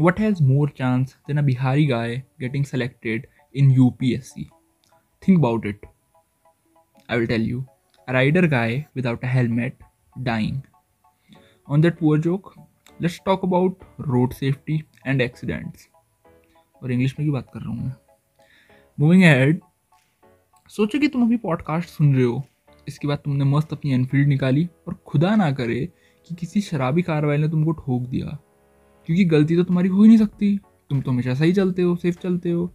what has more chance than a Bihari guy getting selected in UPSC? Think about it. I will tell you. A rider guy without a helmet dying. On that poor joke, let's talk about road safety and accidents. और English में की बात कर रहा हूँ मैं moving head सोचो कि तुम अभी पॉडकास्ट सुन रहे हो इसके बाद तुमने मस्त अपनी एनफील्ड निकाली और खुदा ना करे कि किसी शराबी कार ने तुमको ठोक दिया क्योंकि गलती तो तुम्हारी हो ही नहीं सकती। तुम तो हमेशा सही चलते हो सेफ़ चलते हो।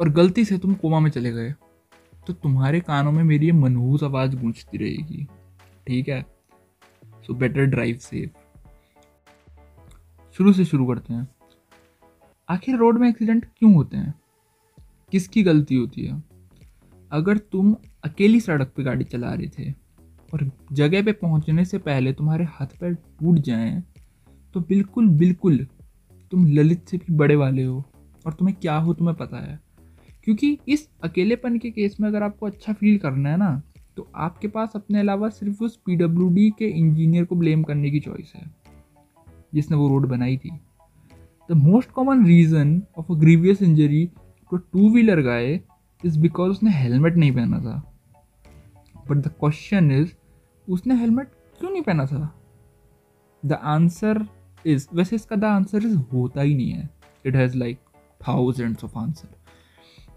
और गलती से तुम कोमा में चले गए। तो तुम्हारे कानों में मेरी ये मनहूस आवाज़ गूंजती रहेगी। ठीक है? सो बेटर ड्राइव सेफ़ शुरू से शुरू करते हैं। आखिर रोड में एक्सीडेंट क्यों होते हैं? किसकी गलती होती है? अगर तुम अकेली सड़क पे गाड़ी चला रहे थे और जगह पे पहुँचने से पहले तुम्हारे हाथ पैर टूट जाएँ तो बिल्कुल बिल्कुल तुम ललित से भी बड़े वाले हो और तुम्हें क्या हो तुम्हें पता है। क्योंकि इस अकेलेपन के केस में अगर आपको अच्छा फील करना है ना तो आपके पास अपने अलावा सिर्फ़ उस पी के इंजीनियर को ब्लेम करने की चॉइस है, जिसने वो रोड बनाई थी। The most common reason of a grievous injury to two wheeler guy is because उसने हेलमेट नहीं पहना था। बट द क्वेश्चन इज़ उसने हेलमेट क्यों नहीं पहना था? द आंसर इज़ वैसे इसका द आंसर इज़ होता ही नहीं है. It has like thousands of answer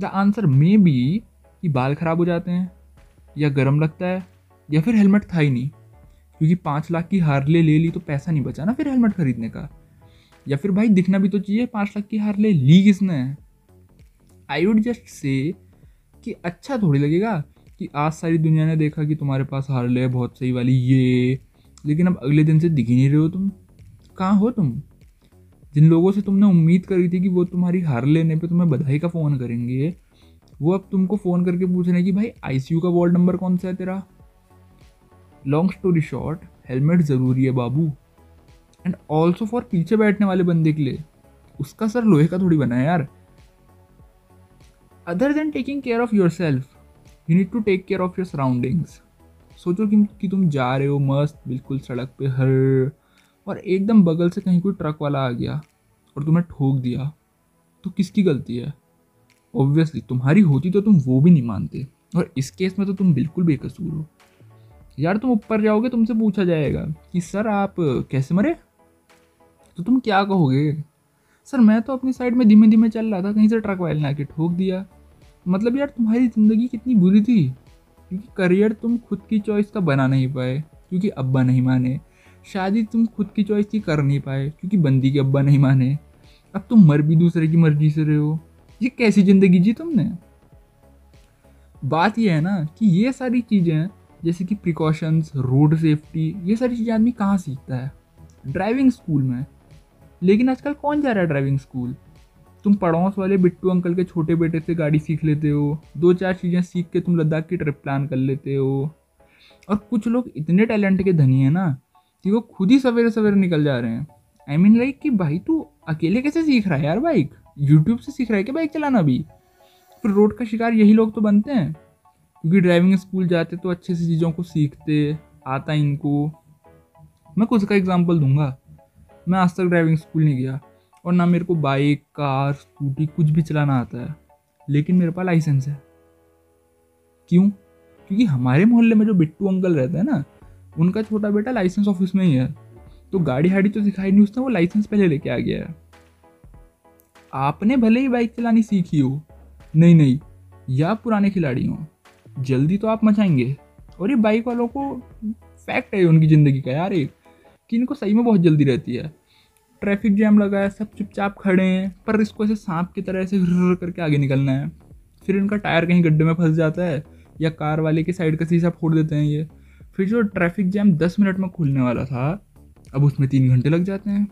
the answer may be कि बाल खराब हो जाते हैं, या गर्म लगता है, या फिर हेलमेट था ही नहीं. क्योंकि पाँच लाख की हारले ले ली तो पैसा नहीं बचा ना फिर हेलमेट खरीदने का. या फिर भाई दिखना भी तो चाहिए, पाँच लाख की हारले ली किसने? आई वुड जस्ट से कि अच्छा थोड़ी लगेगा कि आज सारी दुनिया ने देखा कि तुम्हारे पास हारले है बहुत सही वाली ये. लेकिन अब अगले दिन से दिख ही नहीं रहे हो तुम. कहाँ हो तुम? जिन लोगों से तुमने उम्मीद करी थी कि वो तुम्हारी हार लेने पे तुम्हें बधाई का फ़ोन करेंगे वो अब तुमको फ़ोन करके पूछ रहे हैं कि भाई आईसीयू का वॉर्ड नंबर कौन सा है तेरा? लॉन्ग स्टोरी शॉर्ट हेलमेट ज़रूरी है बाबू। एंड ऑल्सो फॉर पीछे बैठने वाले बंदे के लिए उसका सर लोहे का थोड़ी बना है यार। Other than taking care of yourself you need to take care of your surroundings सोचो कि, कि तुम जा रहे हो मस्त बिल्कुल सड़क पे हर और एकदम बगल से कहीं कोई ट्रक वाला आ गया और तुम्हें ठोक दिया तो किसकी गलती है? ऑब्वियसली तुम्हारी होती तो तुम वो भी नहीं मानते और इस केस में तो तुम बिल्कुल बेकसूर हो। यार, तुम ऊपर जाओगे, तुमसे पूछा जाएगा कि, सर, आप कैसे मरे? तो तुम क्या कहोगे? सर, मैं तो अपनी साइड में धीमे धीमे चल रहा था, कहीं से ट्रक वाले ने आके ठोक दिया। मतलब यार, तुम्हारी ज़िंदगी कितनी बुरी थी, क्योंकि करियर तुम खुद की चॉइस का बना नहीं पाए, क्योंकि अब्बा नहीं माने। शादी तुम खुद की चॉइस की कर नहीं पाए, क्योंकि बंदी के अब्बा नहीं माने। अब तुम मर भी दूसरे की मर्ज़ी से रहे हो। ये कैसी ज़िंदगी जी तुमने? बात यह है ना कि ये सारी चीज़ें, जैसे कि प्रिकॉशंस रोड सेफ्टी ये सारी चीज़ें आदमी कहाँ सीखता है? ड्राइविंग स्कूल में। लेकिन आजकल कौन जा रहा है ड्राइविंग स्कूल तुम पड़ोस वाले बिट्टू अंकल के छोटे बेटे से गाड़ी सीख लेते हो। दो चार चीज़ें सीख के तुम लद्दाख की ट्रिप प्लान कर लेते हो। और कुछ लोग इतने टैलेंट के धनी हैं ना कि वो खुद ही सवेरे सवेरे निकल जा रहे हैं। आई मीन लाइक कि भाई तू अकेले कैसे सीख रहा है यार बाइक यूट्यूब से सीख रहा है कि बाइक चलाना अभी? फिर रोड का शिकार यही लोग तो बनते हैं। क्योंकि ड्राइविंग स्कूल जाते तो अच्छे से चीज़ों को सीखते, आता इनको। मैं कुछ का एग्ज़ाम्पल दूँगा। मैं आज तक ड्राइविंग स्कूल नहीं गया और ना मेरे को बाइक कार स्कूटी कुछ भी चलाना आता है। लेकिन मेरे पास लाइसेंस है। क्यों? क्योंकि हमारे मोहल्ले में जो बिट्टू अंकल रहते हैं ना उनका छोटा बेटा लाइसेंस ऑफ़िस में ही है। तो गाड़ी हाड़ी तो सिखाई नहीं, उसने वो लाइसेंस पहले लेके आ गया है। आपने भले ही बाइक चलानी सीखी हो। नहीं नहीं, या पुराने खिलाड़ी हो। जल्दी तो आप मचाएँगे। और ये बाइक वालों को फैक्ट है उनकी ज़िंदगी का यार एक, कि इनको सही में बहुत जल्दी रहती है। ट्रैफ़िक जैम लगा है, सब चुपचाप खड़े हैं, पर इसको ऐसे सांप की तरह ऐसे करके आगे निकलना है। फिर इनका टायर कहीं गड्ढे में फंस जाता है, या कार वाले के साइड का शीशा फोड़ देते हैं ये। फिर जो ट्रैफ़िक जैम दस मिनट में खुलने वाला था, अब उसमें तीन घंटे लग जाते हैं।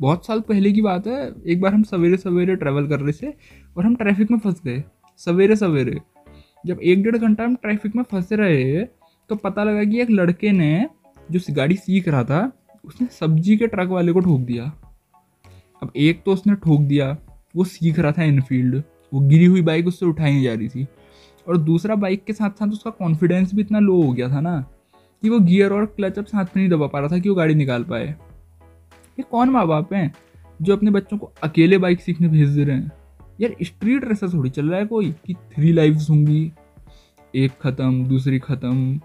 बहुत साल पहले की बात है, एक बार हम सवेरे सवेरे ट्रैवल कर रहे थे और हम ट्रैफ़िक में फंस गए, सवेरे सवेरे। जब एक डेढ़ घंटा हम ट्रैफ़िक में फंसे रहे तो पता लगा कि एक लड़के ने जो गाड़ी सीख रहा था, उसने सब्ज़ी के ट्रक वाले को ठोक दिया। अब एक तो उसने ठोक दिया, वो सीख रहा था इनफील्ड वो गिरी हुई बाइक उससे उठाई नहीं जा रही थी। और दूसरा बाइक के साथ साथ उसका कॉन्फिडेंस भी इतना लो हो गया था ना, कि वो गियर और क्लच अब साथ में नहीं दबा पा रहा था कि वो गाड़ी निकाल पाए। ये कौन माँ बाप हैं जो अपने बच्चों को अकेले बाइक सीखने भेज दे रहे हैं? यार स्ट्रीट रेसर थोड़ी चल रहा है कोई, कि थ्री लाइफ होंगी, एक ख़त्म, दूसरी ख़त्म।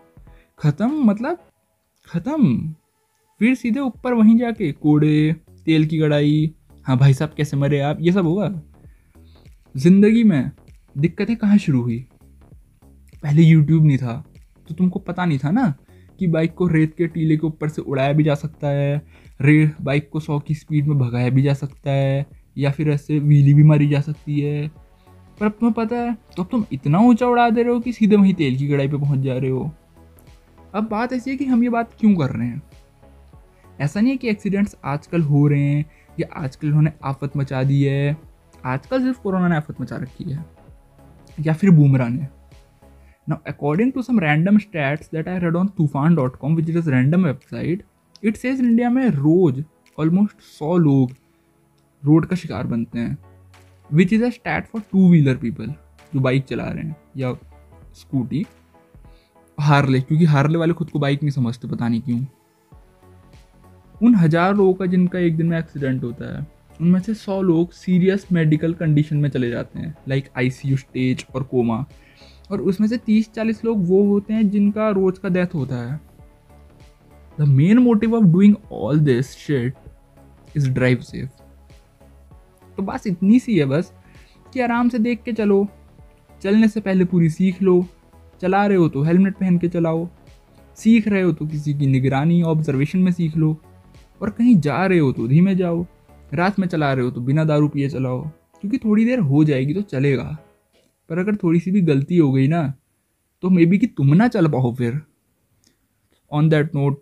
ख़त्म मतलब ख़त्म। फिर सीधे ऊपर वहीं जाके कोड़े, तेल की कढ़ाई हाँ भाई साहब कैसे मरे आप? ये सब होगा? ज़िंदगी में दिक्कतें कहाँ शुरू हुई? पहले यूट्यूब नहीं था तो तुमको पता नहीं था ना कि बाइक को रेत के टीले के ऊपर से उड़ाया भी जा सकता है, रे बाइक को सौ की स्पीड में भगाया भी जा सकता है, या फिर ऐसे व्हीली भी मारी जा सकती है। पर अब तुम्हें पता है तो अब तुम इतना ऊँचा उड़ा दे रहे हो कि सीधे वहीं तेल की कढ़ाई पे पहुँच जा रहे हो। अब बात ऐसी है कि हम ये बात क्यों कर रहे हैं? ऐसा नहीं है कि एक्सीडेंट्स आजकल हो रहे हैं, या आजकल उन्होंने आफत मचा दी है, आजकल सिर्फ़ कोरोना ने आफत मचा रखी है, या फिर बूमरा ने Now, according to some random stats that I read on tufan.com, which is a random website, it says India में रोज ऑलमोस्ट सौ लोग रोड का शिकार बनते हैं which is a stat for two wheeler people जो बाइक चला रहे हैं या स्कूटी हार्ले क्योंकि हार्ले वाले खुद को बाइक नहीं समझते पता नहीं क्यों। उन हज़ार लोगों का जिनका एक दिन में एक्सीडेंट होता है उनमें से सौ लोग सीरियस मेडिकल कंडीशन में चले जाते हैं लाइक आईसीयू स्टेज और कोमा और उसमें से तीस चालीस लोग वो होते हैं जिनका रोज का डेथ होता है। The main motive of doing all this shit is drive safe तो बस इतनी सी है बस कि आराम से देख के चलो। चलने से पहले पूरी सीख लो। चला रहे हो तो हेलमेट पहन के चलाओ। सीख रहे हो तो किसी की निगरानी ऑब्जर्वेशन में सीख लो। और कहीं जा रहे हो तो धीमे जाओ। रात में चला रहे हो तो बिना दारू पिए चलाओ। क्योंकि थोड़ी देर हो जाएगी तो चलेगा। पर अगर थोड़ी सी भी गलती हो गई ना तो मे बी कि तुम ना चल पाओ फिर। On that note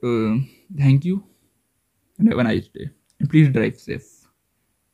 thank you have a nice day and please drive safe